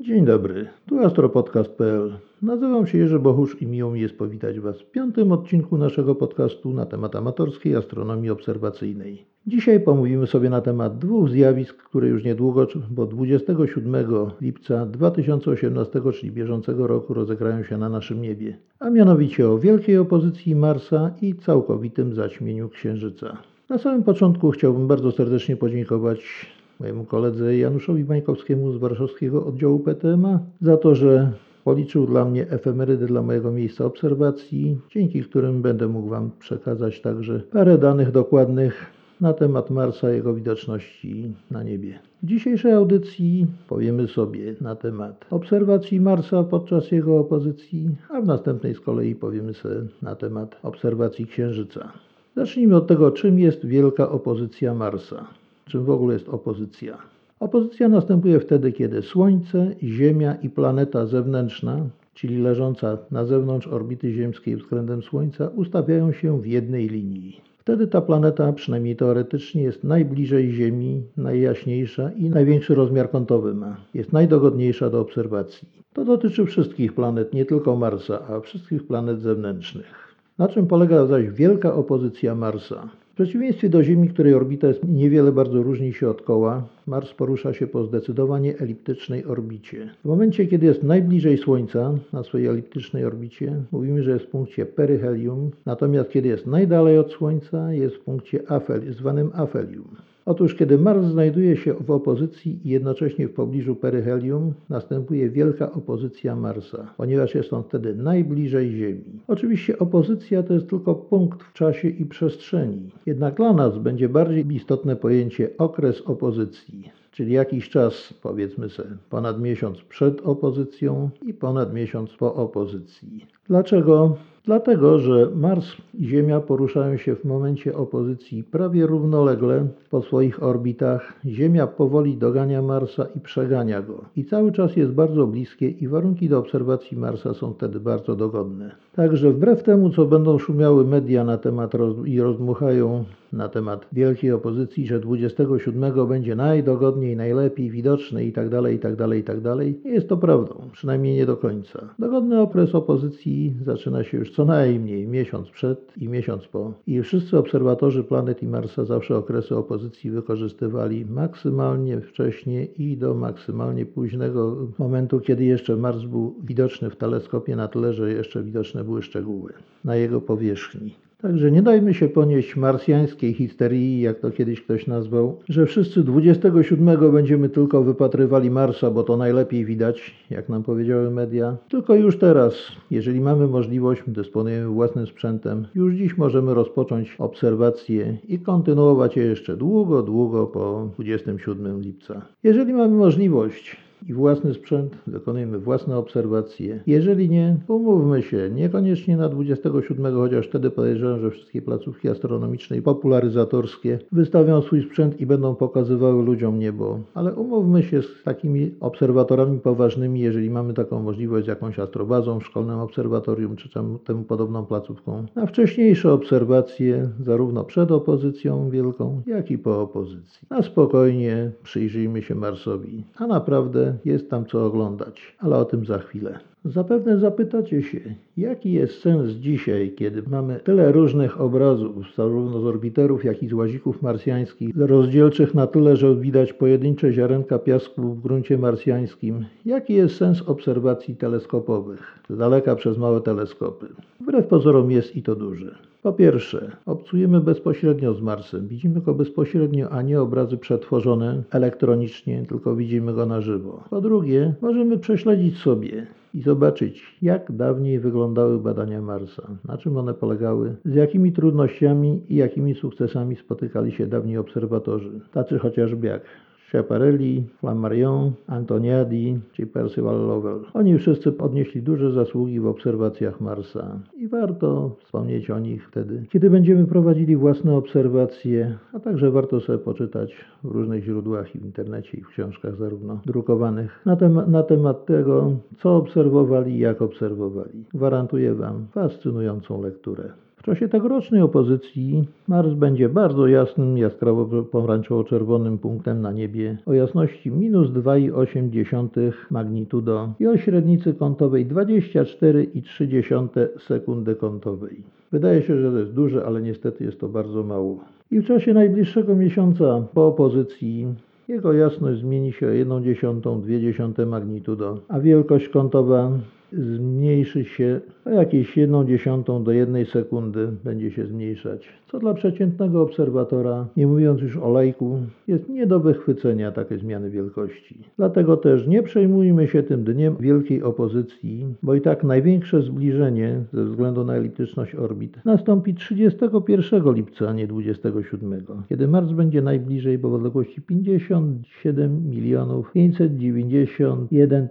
Dzień dobry, tu astropodcast.pl. Nazywam się Jerzy Bochusz i miło mi jest powitać Was w piątym odcinku naszego podcastu na temat amatorskiej astronomii obserwacyjnej. Dzisiaj pomówimy sobie na temat dwóch zjawisk, które już niedługo, bo 27 lipca 2018, czyli bieżącego roku, rozegrają się na naszym niebie, a mianowicie o wielkiej opozycji Marsa i całkowitym zaćmieniu Księżyca. Na samym początku chciałbym bardzo serdecznie podziękować mojemu koledze Januszowi Bańkowskiemu z warszawskiego oddziału PTMA za to, że policzył dla mnie efemerydy dla mojego miejsca obserwacji, dzięki którym będę mógł Wam przekazać także parę danych dokładnych na temat Marsa jego widoczności na niebie. W dzisiejszej audycji powiemy sobie na temat obserwacji Marsa podczas jego opozycji, a w następnej z kolei powiemy sobie na temat obserwacji Księżyca. Zacznijmy od tego, czym jest wielka opozycja Marsa czym w ogóle jest opozycja. Opozycja następuje wtedy, kiedy Słońce, Ziemia i planeta zewnętrzna, czyli leżąca na zewnątrz orbity ziemskiej względem Słońca, ustawiają się w jednej linii. Wtedy ta planeta, przynajmniej teoretycznie, jest najbliżej Ziemi, najjaśniejsza i największy rozmiar kątowy ma. Jest najdogodniejsza do obserwacji. To dotyczy wszystkich planet, nie tylko Marsa, a wszystkich planet zewnętrznych. Na czym polega zaś wielka opozycja Marsa? Przeciwieństwie do Ziemi, której orbita jest niewiele bardzo różni się od koła, Mars porusza się po zdecydowanie eliptycznej orbicie. W momencie, kiedy jest najbliżej Słońca na swojej eliptycznej orbicie, mówimy, że jest w punkcie peryhelium, natomiast kiedy jest najdalej od Słońca, jest w punkcie afel, zwanym afelium. Otóż kiedy Mars znajduje się w opozycji i jednocześnie w pobliżu peryhelium, następuje wielka opozycja Marsa, ponieważ jest on wtedy najbliżej Ziemi. Oczywiście opozycja to jest tylko punkt w czasie i przestrzeni. Jednak dla nas będzie bardziej istotne pojęcie okres opozycji czyli jakiś czas, powiedzmy sobie, ponad miesiąc przed opozycją i ponad miesiąc po opozycji. Dlaczego? Dlatego, że Mars i Ziemia poruszają się w momencie opozycji prawie równolegle po swoich orbitach. Ziemia powoli dogania Marsa i przegania go. I cały czas jest bardzo bliskie i warunki do obserwacji Marsa są wtedy bardzo dogodne. Także wbrew temu, co będą szumiały media na temat roz i rozdmuchają na temat wielkiej opozycji, że 27 będzie najdogodniej, najlepiej widoczny i tak dalej, i tak dalej, i tak dalej, nie jest to prawdą, przynajmniej nie do końca. Dogodny okres opozycji zaczyna się już co najmniej miesiąc przed i miesiąc po. I wszyscy obserwatorzy planet i Marsa zawsze okresy opozycji wykorzystywali maksymalnie wcześnie i do maksymalnie późnego momentu, kiedy jeszcze Mars był widoczny w teleskopie na tyle, że jeszcze widoczne były szczegóły na jego powierzchni. Także nie dajmy się ponieść marsjańskiej histerii, jak to kiedyś ktoś nazwał, że wszyscy 27 będziemy tylko wypatrywali Marsa, bo to najlepiej widać, jak nam powiedziały media. Tylko już teraz, jeżeli mamy możliwość, dysponujemy własnym sprzętem, już dziś możemy rozpocząć obserwacje i kontynuować je jeszcze długo, długo po 27 lipca. Jeżeli mamy możliwość, i własny sprzęt, wykonujemy własne obserwacje. Jeżeli nie, umówmy się, niekoniecznie na 27, chociaż wtedy podejrzewam, że wszystkie placówki astronomiczne i popularyzatorskie wystawią swój sprzęt i będą pokazywały ludziom niebo. Ale umówmy się z takimi obserwatorami poważnymi, jeżeli mamy taką możliwość z jakąś astrobazą, szkolnym obserwatorium czy temu podobną placówką, na wcześniejsze obserwacje zarówno przed opozycją wielką, jak i po opozycji. Na spokojnie przyjrzyjmy się Marsowi, a naprawdę jest tam co oglądać, ale o tym za chwilę. Zapewne zapytacie się, jaki jest sens dzisiaj, kiedy mamy tyle różnych obrazów, zarówno z orbiterów, jak i z łazików marsjańskich, rozdzielczych na tyle, że widać pojedyncze ziarenka piasku w gruncie marsjańskim. Jaki jest sens obserwacji teleskopowych, z daleka przez małe teleskopy? Wbrew pozorom jest i to duży. Po pierwsze, obcujemy bezpośrednio z Marsem. Widzimy go bezpośrednio, a nie obrazy przetworzone elektronicznie, tylko widzimy go na żywo. Po drugie, możemy prześledzić sobie i zobaczyć, jak dawniej wyglądały badania Marsa, na czym one polegały, z jakimi trudnościami i jakimi sukcesami spotykali się dawni obserwatorzy, tacy chociażby jak Schiaparelli, Flammarion, Antoniadi czy Percival Lowell. Oni wszyscy odnieśli duże zasługi w obserwacjach Marsa i warto wspomnieć o nich wtedy, kiedy będziemy prowadzili własne obserwacje, a także warto sobie poczytać w różnych źródłach i w internecie i w książkach zarówno drukowanych na, tem na temat tego, co obserwowali i jak obserwowali. Gwarantuję Wam fascynującą lekturę. W czasie tegorocznej opozycji Mars będzie bardzo jasnym, jaskrawo-pomarańczowo-czerwonym punktem na niebie o jasności minus 2,8 magnitudo i o średnicy kątowej 24,3 sekundy kątowej. Wydaje się, że to jest duże, ale niestety jest to bardzo mało. I w czasie najbliższego miesiąca po opozycji jego jasność zmieni się o 1,1-2 magnitudo, a wielkość kątowa zmniejszy się o jakieś 1 dziesiątą do 1 sekundy będzie się zmniejszać, co dla przeciętnego obserwatora, nie mówiąc już o lajku, jest nie do wychwycenia takie zmiany wielkości. Dlatego też nie przejmujmy się tym dniem wielkiej opozycji, bo i tak największe zbliżenie ze względu na eliptyczność orbit nastąpi 31 lipca, a nie 27, kiedy Mars będzie najbliżej, bo w odległości 57 milionów 591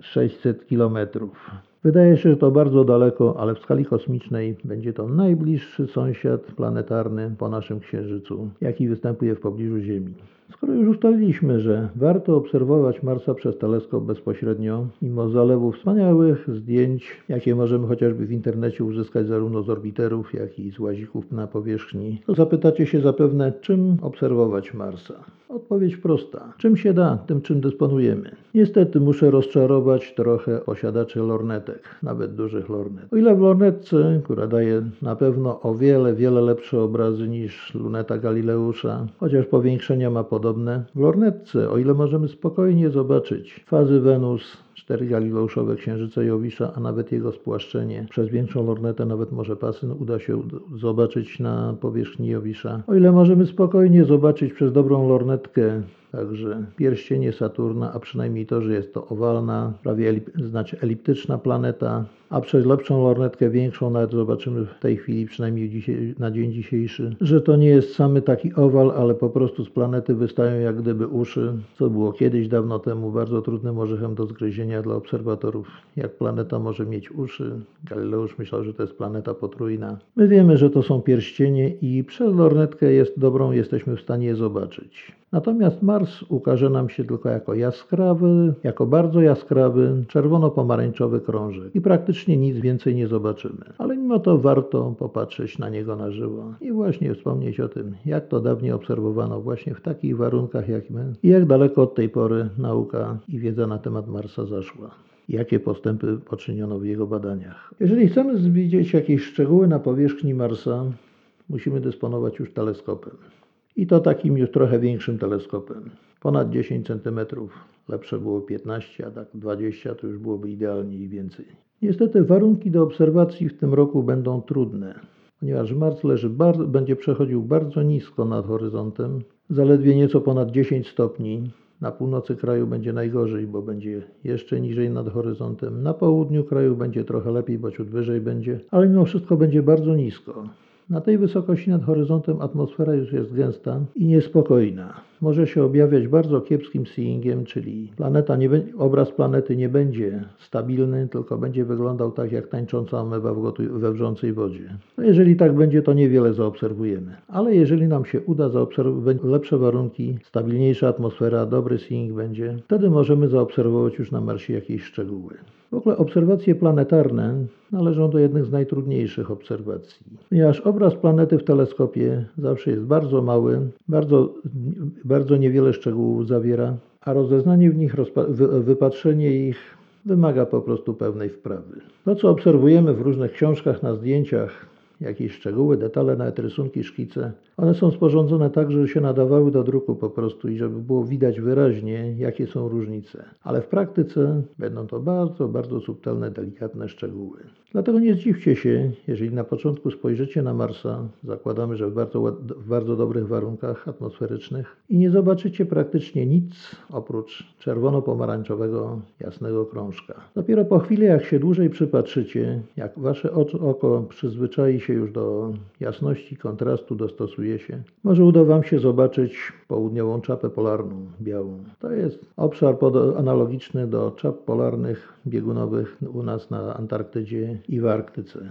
600 kilometrów. Wydaje się, że to bardzo daleko, ale w skali kosmicznej będzie to najbliższy sąsiad planetarny po naszym Księżycu, jaki występuje w pobliżu Ziemi. Skoro już ustaliliśmy, że warto obserwować Marsa przez teleskop bezpośrednio, mimo zalewu wspaniałych zdjęć, jakie możemy chociażby w internecie uzyskać zarówno z orbiterów, jak i z łazików na powierzchni, to zapytacie się zapewne, czym obserwować Marsa. Odpowiedź prosta. Czym się da, tym czym dysponujemy. Niestety muszę rozczarować trochę posiadaczy lornetek, nawet dużych lornet. O ile w lornetce, która daje na pewno o wiele, wiele lepsze obrazy niż luneta Galileusza, chociaż powiększenia ma podobne, w lornetce, o ile możemy spokojnie zobaczyć fazy Wenus, cztery Galileuszowe księżyce Jowisza, a nawet jego spłaszczenie przez większą lornetę, nawet może pasy uda się zobaczyć na powierzchni Jowisza. O ile możemy spokojnie zobaczyć przez dobrą lornetkę Także pierścienie Saturna, a przynajmniej to, że jest to owalna, prawie elip, znaczy eliptyczna planeta, a przez lepszą lornetkę większą nawet zobaczymy w tej chwili, przynajmniej na dzień dzisiejszy, że to nie jest samy taki owal, ale po prostu z planety wystają jak gdyby uszy, co było kiedyś dawno temu bardzo trudnym orzechem do zgryzienia dla obserwatorów. Jak planeta może mieć uszy? Galileusz myślał, że to jest planeta potrójna. My wiemy, że to są pierścienie i przez lornetkę jest dobrą jesteśmy w stanie je zobaczyć. Natomiast Mars ukaże nam się tylko jako jaskrawy, jako bardzo jaskrawy, czerwono-pomarańczowy krążek i praktycznie nic więcej nie zobaczymy. Ale mimo to warto popatrzeć na niego na żywo i właśnie wspomnieć o tym, jak to dawniej obserwowano właśnie w takich warunkach jak my i jak daleko od tej pory nauka i wiedza na temat Marsa zaszła jakie postępy poczyniono w jego badaniach. Jeżeli chcemy widzieć jakieś szczegóły na powierzchni Marsa, musimy dysponować już teleskopem. I to takim już trochę większym teleskopem. Ponad 10 cm. Lepsze było 15, a tak 20 to już byłoby idealnie i więcej. Niestety warunki do obserwacji w tym roku będą trudne, ponieważ Mars leży bardzo, będzie przechodził bardzo nisko nad horyzontem, zaledwie nieco ponad 10 stopni. Na północy kraju będzie najgorzej, bo będzie jeszcze niżej nad horyzontem. Na południu kraju będzie trochę lepiej, bo ciut wyżej będzie, ale mimo wszystko będzie bardzo nisko. Na tej wysokości nad horyzontem atmosfera już jest gęsta i niespokojna. Może się objawiać bardzo kiepskim seeingiem, czyli planeta nie, obraz planety nie będzie stabilny, tylko będzie wyglądał tak jak tańcząca ameba we wrzącej wodzie. No jeżeli tak będzie, to niewiele zaobserwujemy. Ale jeżeli nam się uda zaobserwować lepsze warunki, stabilniejsza atmosfera, dobry seeing będzie, wtedy możemy zaobserwować już na Marsie jakieś szczegóły. W ogóle obserwacje planetarne należą do jednych z najtrudniejszych obserwacji, ponieważ obraz planety w teleskopie zawsze jest bardzo mały, bardzo, bardzo niewiele szczegółów zawiera, a rozeznanie w nich, wypatrzenie ich wymaga po prostu pewnej wprawy. To, co obserwujemy w różnych książkach, na zdjęciach, jakieś szczegóły, detale, nawet rysunki, szkice. One są sporządzone tak, żeby się nadawały do druku po prostu i żeby było widać wyraźnie, jakie są różnice. Ale w praktyce będą to bardzo, bardzo subtelne, delikatne szczegóły. Dlatego nie zdziwcie się, jeżeli na początku spojrzycie na Marsa, zakładamy, że w bardzo, w bardzo dobrych warunkach atmosferycznych, i nie zobaczycie praktycznie nic oprócz czerwono-pomarańczowego, jasnego krążka. Dopiero po chwili, jak się dłużej przypatrzycie, jak wasze oko przyzwyczai się już do jasności, kontrastu, dostosuje się, może uda Wam się zobaczyć południową czapę polarną, białą. To jest obszar analogiczny do czap polarnych biegunowych u nas na Antarktydzie i w Arktyce.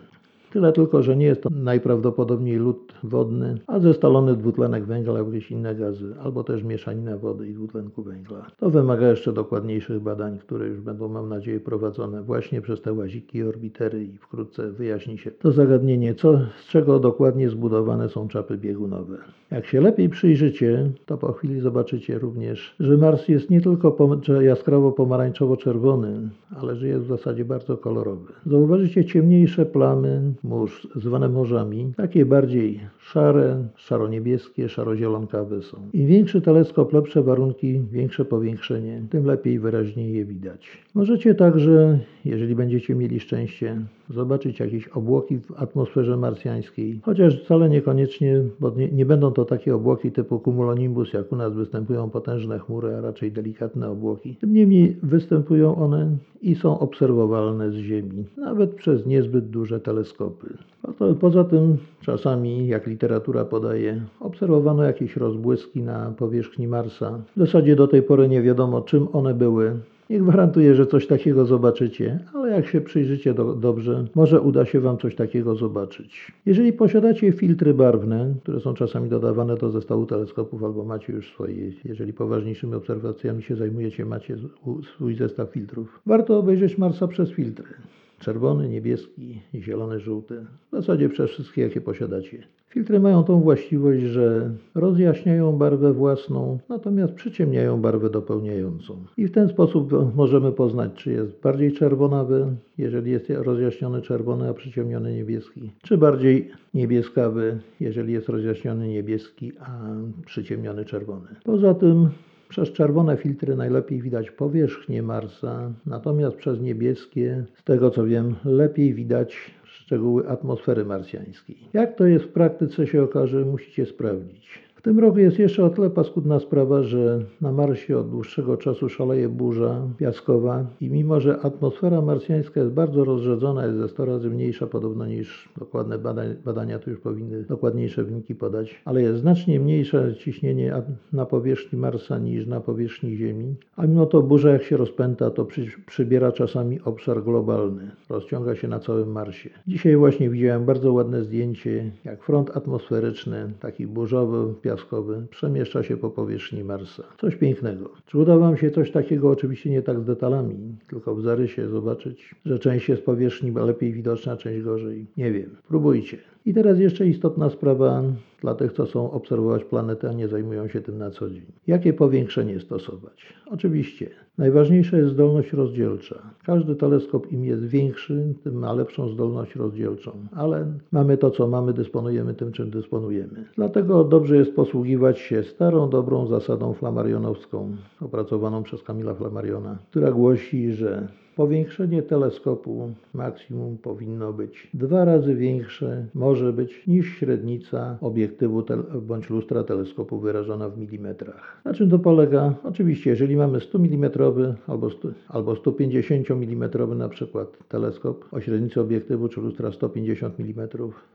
Tyle tylko, że nie jest to najprawdopodobniej lód wodny, a zestalony dwutlenek węgla lub jakieś inne gazy, albo też mieszanina wody i dwutlenku węgla. To wymaga jeszcze dokładniejszych badań, które już będą, mam nadzieję, prowadzone właśnie przez te łaziki i orbitery i wkrótce wyjaśni się to zagadnienie, co, z czego dokładnie zbudowane są czapy biegunowe. Jak się lepiej przyjrzycie, to po chwili zobaczycie również, że Mars jest nie tylko jaskrawo pomarańczowo-czerwony, ale że jest w zasadzie bardzo kolorowy. Zauważycie ciemniejsze plamy mórz, zwane morzami, takie bardziej szare, szaro-niebieskie, szaro-zielonkawe są. Im większy teleskop, lepsze warunki, większe powiększenie, tym lepiej wyraźniej je widać. Możecie także, jeżeli będziecie mieli szczęście, zobaczyć jakieś obłoki w atmosferze marsjańskiej, chociaż wcale niekoniecznie, bo nie, nie, będą to takie obłoki typu cumulonimbus, jak u nas występują potężne chmury, a raczej delikatne obłoki. Tym niemniej występują one i są obserwowalne z Ziemi, nawet przez niezbyt duże teleskopy. Poza tym czasami, jak literatura podaje, obserwowano jakieś rozbłyski na powierzchni Marsa. W zasadzie do tej pory nie wiadomo, czym one były. Nie gwarantuję, że coś takiego zobaczycie, ale jak się przyjrzycie do, dobrze, może uda się Wam coś takiego zobaczyć. Jeżeli posiadacie filtry barwne, które są czasami dodawane do zestawu teleskopów, albo macie już swoje, jeżeli poważniejszymi obserwacjami się zajmujecie, macie swój zestaw filtrów, warto obejrzeć Marsa przez filtry. Czerwony, niebieski, zielony, żółty. W zasadzie przez wszystkie, jakie posiadacie. Filtry mają tą właściwość, że rozjaśniają barwę własną, natomiast przyciemniają barwę dopełniającą. I w ten sposób możemy poznać, czy jest bardziej czerwonawy, jeżeli jest rozjaśniony czerwony, a przyciemniony niebieski, czy bardziej niebieskawy, jeżeli jest rozjaśniony niebieski, a przyciemniony czerwony. Poza tym przez czerwone filtry najlepiej widać powierzchnię Marsa, natomiast przez niebieskie, z tego co wiem, lepiej widać szczegóły atmosfery marsjańskiej. Jak to jest w praktyce się okaże, musicie sprawdzić tym roku jest jeszcze o tyle paskudna sprawa, że na Marsie od dłuższego czasu szaleje burza piaskowa i mimo, że atmosfera marsjańska jest bardzo rozrzedzona, jest ze 100 razy mniejsza podobno niż dokładne badania, badania tu już powinny dokładniejsze wyniki podać, ale jest znacznie mniejsze ciśnienie na powierzchni Marsa niż na powierzchni Ziemi, a mimo to burza jak się rozpęta, to przy, przybiera czasami obszar globalny, rozciąga się na całym Marsie. Dzisiaj właśnie widziałem bardzo ładne zdjęcie, jak front atmosferyczny, taki burzowy, piaskowy, przemieszcza się po powierzchni Marsa. Coś pięknego. Czy uda Wam się coś takiego, oczywiście nie tak z detalami, tylko w zarysie zobaczyć, że część jest powierzchni lepiej widoczna, część gorzej? Nie wiem. Próbujcie. I teraz jeszcze istotna sprawa dla tych, co chcą obserwować planetę, a nie zajmują się tym na co dzień. Jakie powiększenie stosować? Oczywiście, najważniejsza jest zdolność rozdzielcza. Każdy teleskop im jest większy, tym ma lepszą zdolność rozdzielczą, ale mamy to, co mamy, dysponujemy tym, czym dysponujemy. Dlatego dobrze jest posługiwać się starą, dobrą zasadą flamarionowską, opracowaną przez Kamila Flamariona, która głosi, że Powiększenie teleskopu maksimum powinno być dwa razy większe, może być niż średnica obiektywu bądź lustra teleskopu wyrażona w milimetrach. Na czym to polega? Oczywiście, jeżeli mamy 100 mm albo, 100, albo 150 mm na przykład teleskop o średnicy obiektywu czy lustra 150 mm,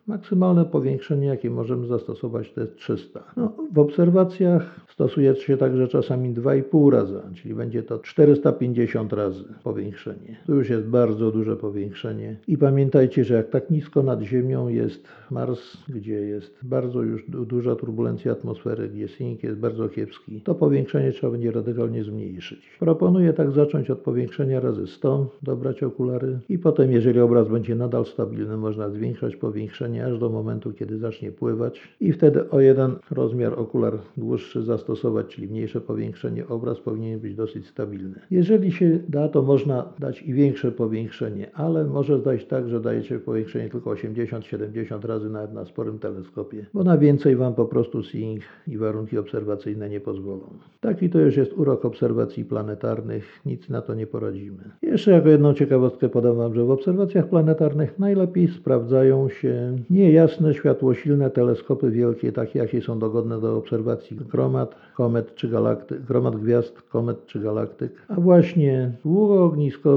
maksymalne powiększenie, jakie możemy zastosować, to jest 300. No, w obserwacjach stosuje się także czasami 2,5 razy, czyli będzie to 450 razy powiększenie powiększenie. To już jest bardzo duże powiększenie. I pamiętajcie, że jak tak nisko nad Ziemią jest Mars, gdzie jest bardzo już duża turbulencja atmosfery, gdzie synk jest bardzo kiepski, to powiększenie trzeba będzie radykalnie zmniejszyć. Proponuję tak zacząć od powiększenia razy 100, dobrać okulary i potem, jeżeli obraz będzie nadal stabilny, można zwiększać powiększenie aż do momentu, kiedy zacznie pływać i wtedy o jeden rozmiar okular dłuższy zastosować, czyli mniejsze powiększenie, obraz powinien być dosyć stabilny. Jeżeli się da, to można dać i większe powiększenie, ale może zdać tak, że dajecie powiększenie tylko 80-70 razy nawet na sporym teleskopie, bo na więcej Wam po prostu seeing i warunki obserwacyjne nie pozwolą. Taki to już jest urok obserwacji planetarnych, nic na to nie poradzimy. Jeszcze jako jedną ciekawostkę podam Wam, że w obserwacjach planetarnych najlepiej sprawdzają się niejasne, światłosilne teleskopy wielkie, takie jakie są dogodne do obserwacji gromat, komet czy galaktyk, gromat gwiazd, komet czy galaktyk, a właśnie długoognisko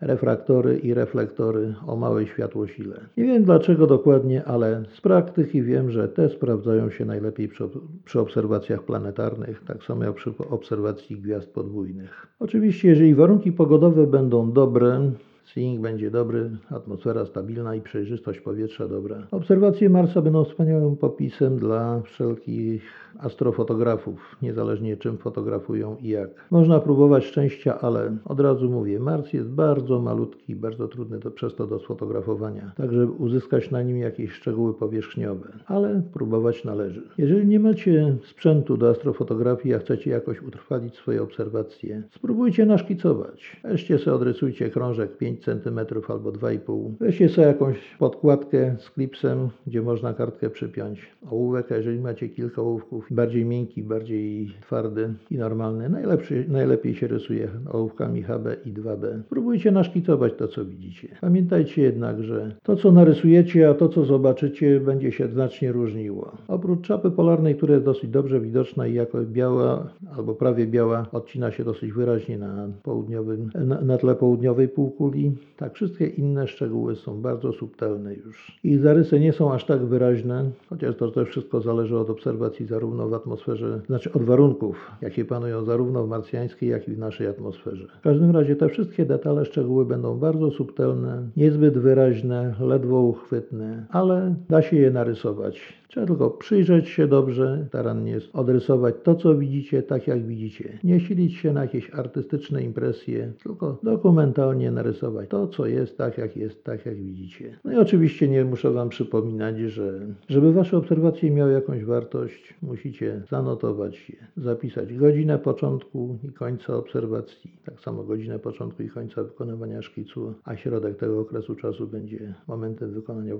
refraktory i reflektory o małej światłosile. Nie wiem dlaczego dokładnie, ale z praktyki wiem, że te sprawdzają się najlepiej przy, przy obserwacjach planetarnych, tak samo jak przy obserwacji gwiazd podwójnych. Oczywiście, jeżeli warunki pogodowe będą dobre, seeing będzie dobry, atmosfera stabilna i przejrzystość powietrza dobra. Obserwacje Marsa będą wspaniałym popisem dla wszelkich astrofotografów, niezależnie czym fotografują i jak. Można próbować szczęścia, ale od razu mówię, Mars jest bardzo malutki, bardzo trudny to, przez to do sfotografowania, tak żeby uzyskać na nim jakieś szczegóły powierzchniowe, ale próbować należy. Jeżeli nie macie sprzętu do astrofotografii, a chcecie jakoś utrwalić swoje obserwacje, spróbujcie naszkicować. Weźcie sobie, odrysujcie krążek 5 cm albo 2,5. Weźcie sobie jakąś podkładkę z klipsem, gdzie można kartkę przypiąć. Ołówek, a jeżeli macie kilka ołówków, bardziej miękki, bardziej twardy i normalny, najlepszy, najlepiej się rysuje ołówkami HB i 2B. Spróbujcie naszkicować to, co widzicie. Pamiętajcie jednak, że to, co narysujecie, a to, co zobaczycie, będzie się znacznie różniło. Oprócz czapy polarnej, która jest dosyć dobrze widoczna i jako biała albo prawie biała, odcina się dosyć wyraźnie na, południowym, na, na tle południowej półkuli, tak wszystkie inne szczegóły są bardzo subtelne już. Ich zarysy nie są aż tak wyraźne, chociaż to też wszystko zależy od obserwacji zarówno w atmosferze, znaczy od warunków, jakie panują zarówno w marsjańskiej, jak i w naszej atmosferze. W każdym razie te wszystkie detale, szczegóły będą bardzo subtelne, niezbyt wyraźne, ledwo uchwytne, ale da się je narysować. Trzeba tylko przyjrzeć się dobrze, starannie odrysować to, co widzicie, tak jak widzicie. Nie silić się na jakieś artystyczne impresje, tylko dokumentalnie narysować to, co jest, tak jak jest, tak jak widzicie. No i oczywiście nie muszę Wam przypominać, że żeby Wasze obserwacje miały jakąś wartość, musicie zanotować je, zapisać godzinę początku i końca obserwacji, tak samo godzinę początku i końca wykonywania szkicu, a środek tego okresu czasu będzie momentem wykonania,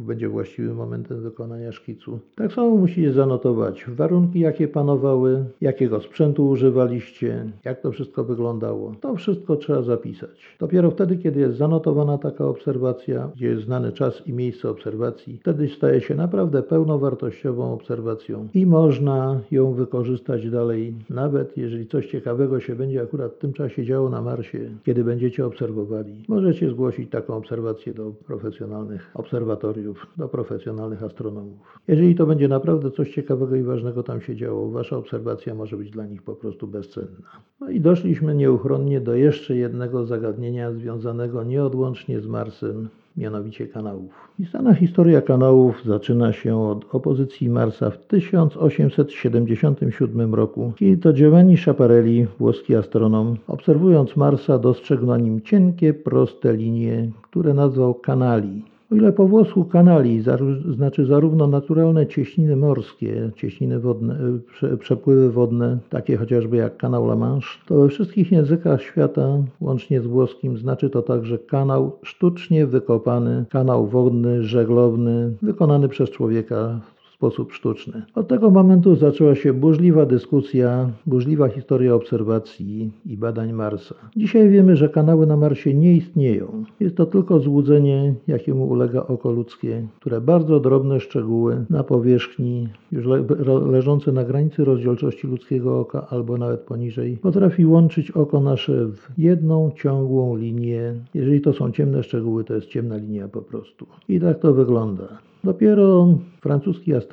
będzie właściwym momentem wykonania szkicu. Tak samo musicie zanotować warunki, jakie panowały, jakiego sprzętu używaliście, jak to wszystko wyglądało. To wszystko trzeba zapisać. Dopiero wtedy, kiedy jest zanotowana taka obserwacja, gdzie jest znany czas i miejsce obserwacji, wtedy staje się naprawdę pełnowartościową obserwacją i można ją wykorzystać dalej, nawet jeżeli coś ciekawego się będzie akurat w tym czasie działo na Marsie, kiedy będziecie obserwowali. Możecie zgłosić taką obserwację do profesjonalnych obserwatoriów, do profesjonalnych astronomów. Jeżeli to będzie naprawdę coś ciekawego i ważnego tam się działo, wasza obserwacja może być dla nich po prostu bezcenna. No i doszliśmy nieuchronnie do jeszcze jednego zagadnienia związanego nieodłącznie z Marsem, mianowicie kanałów. Istana historia kanałów zaczyna się od opozycji Marsa w 1877 roku, kiedy to Giovanni Schiaparelli, włoski astronom, obserwując Marsa dostrzegł na nim cienkie, proste linie, które nazwał kanali. O ile po włosku kanali znaczy zarówno naturalne cieśniny morskie, cieśniny wodne, prze, przepływy wodne, takie chociażby jak kanał La Manche, to we wszystkich językach świata, łącznie z włoskim, znaczy to także kanał sztucznie wykopany, kanał wodny, żeglowny, wykonany przez człowieka sposób sztuczny. Od tego momentu zaczęła się burzliwa dyskusja, burzliwa historia obserwacji i badań Marsa. Dzisiaj wiemy, że kanały na Marsie nie istnieją. Jest to tylko złudzenie, jakiemu ulega oko ludzkie, które bardzo drobne szczegóły na powierzchni, już le leżące na granicy rozdzielczości ludzkiego oka albo nawet poniżej, potrafi łączyć oko nasze w jedną ciągłą linię. Jeżeli to są ciemne szczegóły, to jest ciemna linia po prostu. I tak to wygląda. Dopiero francuski astronom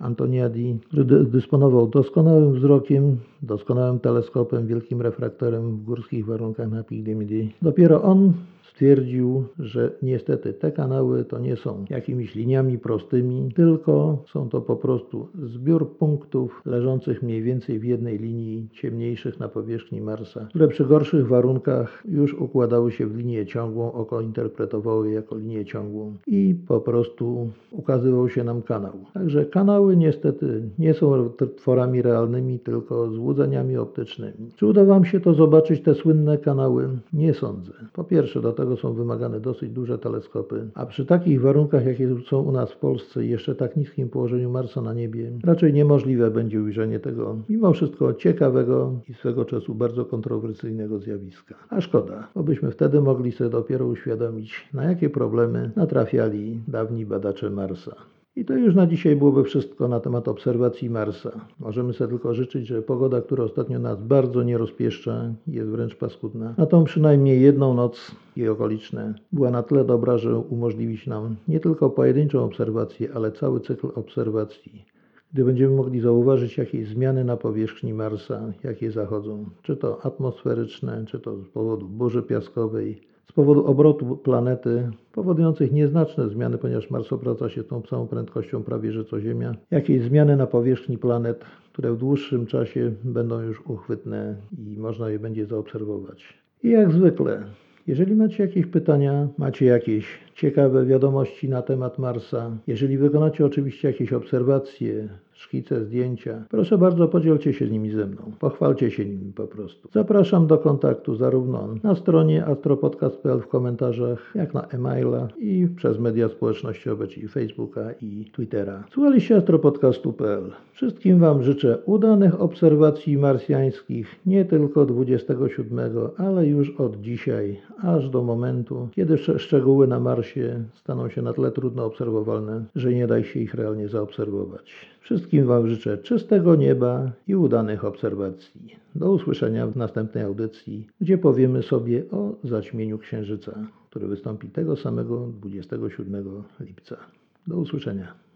Antoniadi, który dysponował doskonałym wzrokiem, doskonałym teleskopem, wielkim refraktorem w górskich warunkach na Midi, dopiero on stwierdził, że niestety te kanały to nie są jakimiś liniami prostymi, tylko są to po prostu zbiór punktów leżących mniej więcej w jednej linii ciemniejszych na powierzchni Marsa, które przy gorszych warunkach już układały się w linię ciągłą, oko interpretowało je jako linię ciągłą i po prostu ukazywał się nam kanał. Także kanały niestety nie są tworami realnymi, tylko złudzeniami optycznymi. Czy uda Wam się to zobaczyć, te słynne kanały? Nie sądzę. Po pierwsze, do tego tego są wymagane dosyć duże teleskopy, a przy takich warunkach, jakie są u nas w Polsce i jeszcze tak niskim położeniu Marsa na niebie, raczej niemożliwe będzie ujrzenie tego mimo wszystko ciekawego i swego czasu bardzo kontrowersyjnego zjawiska. A szkoda, bo byśmy wtedy mogli sobie dopiero uświadomić, na jakie problemy natrafiali dawni badacze Marsa. I to już na dzisiaj byłoby wszystko na temat obserwacji Marsa. Możemy sobie tylko życzyć, że pogoda, która ostatnio nas bardzo nie rozpieszcza, jest wręcz paskudna, na tą przynajmniej jedną noc i okoliczne była na tyle dobra, że umożliwić nam nie tylko pojedynczą obserwację, ale cały cykl obserwacji gdy będziemy mogli zauważyć jakieś zmiany na powierzchni Marsa, jakie zachodzą, czy to atmosferyczne, czy to z powodu burzy piaskowej, z powodu obrotu planety, powodujących nieznaczne zmiany, ponieważ Mars obraca się tą samą prędkością prawie że co Ziemia, jakieś zmiany na powierzchni planet, które w dłuższym czasie będą już uchwytne i można je będzie zaobserwować. I jak zwykle, jeżeli macie jakieś pytania, macie jakieś ciekawe wiadomości na temat Marsa, jeżeli wykonacie oczywiście jakieś obserwacje, szkice, zdjęcia, proszę bardzo podzielcie się nimi ze mną. Pochwalcie się nimi po prostu. Zapraszam do kontaktu zarówno na stronie astropodcast.pl w komentarzach, jak na e-maila i przez media społecznościowe, czyli Facebooka i Twittera. Słuchaliście astropodcastu.pl. Wszystkim Wam życzę udanych obserwacji marsjańskich, nie tylko 27, ale już od dzisiaj, aż do momentu, kiedy sz- szczegóły na Marsie staną się na tyle trudno obserwowalne, że nie da się ich realnie zaobserwować. Wszystkim Wam życzę czystego nieba i udanych obserwacji. Do usłyszenia w następnej audycji, gdzie powiemy sobie o zaćmieniu Księżyca, który wystąpi tego samego 27 lipca. Do usłyszenia.